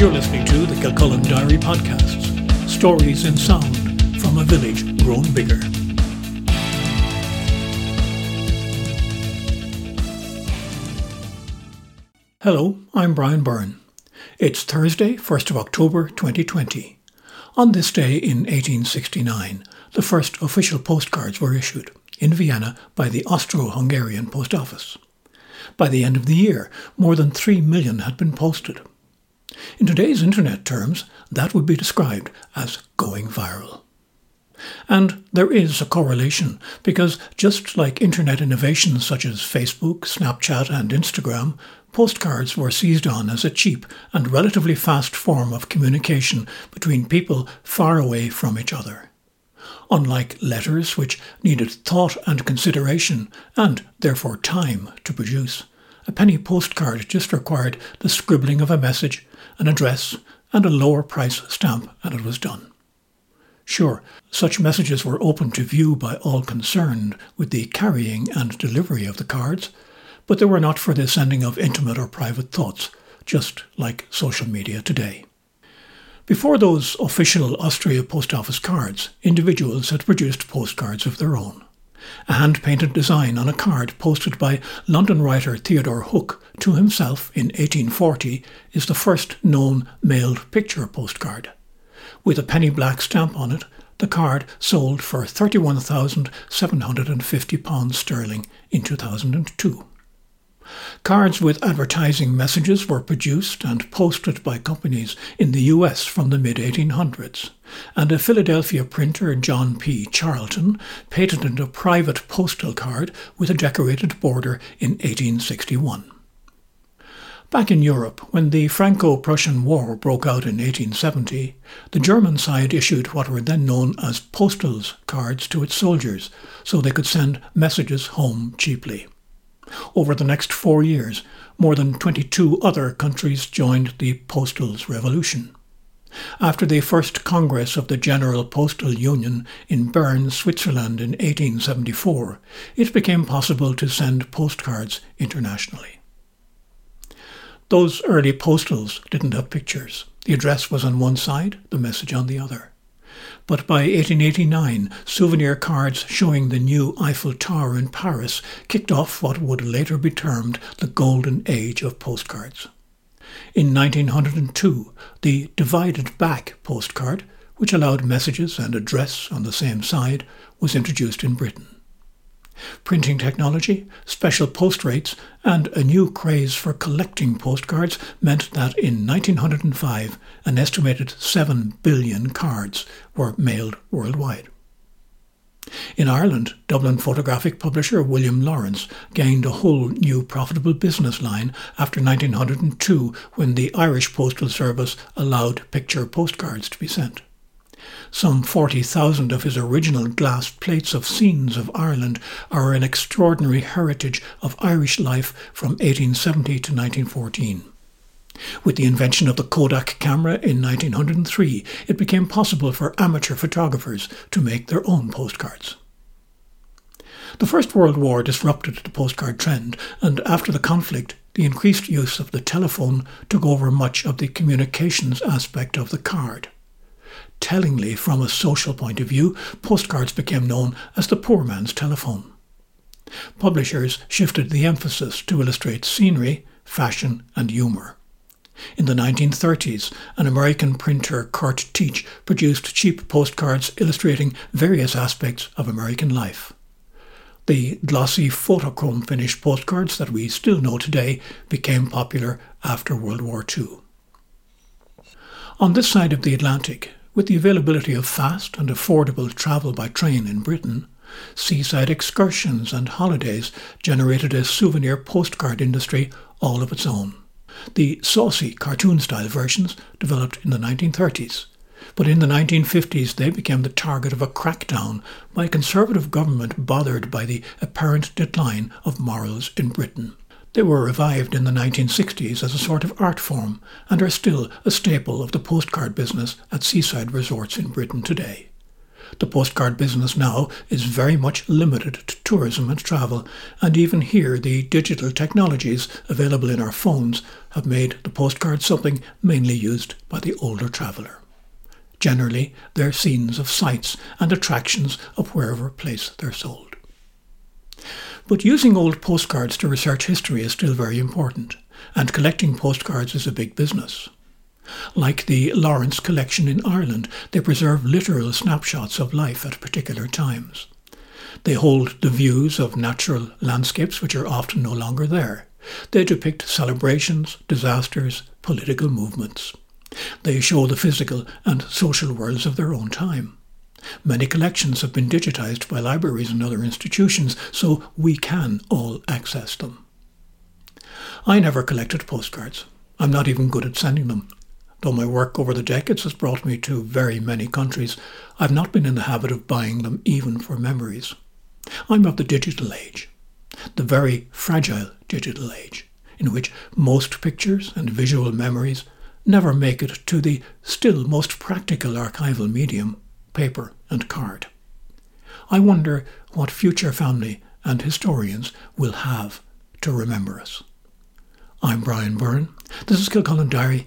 You're listening to the Kilcullen Diary Podcasts Stories in Sound from a Village Grown Bigger. Hello, I'm Brian Byrne. It's Thursday, 1st of October 2020. On this day in 1869, the first official postcards were issued in Vienna by the Austro-Hungarian Post Office. By the end of the year, more than 3 million had been posted. In today's internet terms, that would be described as going viral. And there is a correlation because just like internet innovations such as Facebook, Snapchat, and Instagram, postcards were seized on as a cheap and relatively fast form of communication between people far away from each other. Unlike letters, which needed thought and consideration, and therefore time to produce, a penny postcard just required the scribbling of a message an address, and a lower price stamp, and it was done. Sure, such messages were open to view by all concerned with the carrying and delivery of the cards, but they were not for the sending of intimate or private thoughts, just like social media today. Before those official Austria post office cards, individuals had produced postcards of their own a hand painted design on a card posted by London writer Theodore Hook to himself in 1840 is the first known mailed picture postcard. With a penny black stamp on it, the card sold for £31,750 sterling in 2002. Cards with advertising messages were produced and posted by companies in the US from the mid 1800s, and a Philadelphia printer, John P. Charlton, patented a private postal card with a decorated border in 1861. Back in Europe, when the Franco Prussian War broke out in 1870, the German side issued what were then known as postals cards to its soldiers so they could send messages home cheaply. Over the next four years, more than 22 other countries joined the Postals Revolution. After the first Congress of the General Postal Union in Bern, Switzerland in 1874, it became possible to send postcards internationally. Those early postals didn't have pictures. The address was on one side, the message on the other but by 1889, souvenir cards showing the new Eiffel Tower in Paris kicked off what would later be termed the golden age of postcards. In 1902, the divided back postcard, which allowed messages and address on the same side, was introduced in Britain. Printing technology, special post rates, and a new craze for collecting postcards meant that in 1905 an estimated 7 billion cards were mailed worldwide. In Ireland, Dublin photographic publisher William Lawrence gained a whole new profitable business line after 1902 when the Irish Postal Service allowed picture postcards to be sent. Some 40,000 of his original glass plates of scenes of Ireland are an extraordinary heritage of Irish life from 1870 to 1914. With the invention of the Kodak camera in 1903, it became possible for amateur photographers to make their own postcards. The First World War disrupted the postcard trend, and after the conflict, the increased use of the telephone took over much of the communications aspect of the card. Tellingly, from a social point of view, postcards became known as the poor man's telephone. Publishers shifted the emphasis to illustrate scenery, fashion, and humour. In the 1930s, an American printer, Curt Teich, produced cheap postcards illustrating various aspects of American life. The glossy photochrome finished postcards that we still know today became popular after World War II. On this side of the Atlantic, with the availability of fast and affordable travel by train in Britain, seaside excursions and holidays generated a souvenir postcard industry all of its own. The saucy cartoon style versions developed in the 1930s, but in the 1950s they became the target of a crackdown by a conservative government bothered by the apparent decline of morals in Britain. They were revived in the 1960s as a sort of art form and are still a staple of the postcard business at seaside resorts in Britain today. The postcard business now is very much limited to tourism and travel, and even here the digital technologies available in our phones have made the postcard something mainly used by the older traveller. Generally, they're scenes of sights and attractions of wherever place they're sold. But using old postcards to research history is still very important, and collecting postcards is a big business. Like the Lawrence collection in Ireland, they preserve literal snapshots of life at particular times. They hold the views of natural landscapes which are often no longer there. They depict celebrations, disasters, political movements. They show the physical and social worlds of their own time. Many collections have been digitized by libraries and other institutions, so we can all access them. I never collected postcards. I'm not even good at sending them. Though my work over the decades has brought me to very many countries, I've not been in the habit of buying them even for memories. I'm of the digital age, the very fragile digital age, in which most pictures and visual memories never make it to the still most practical archival medium, paper and card. I wonder what future family and historians will have to remember us. I'm Brian Byrne. This is Kilcullen Diary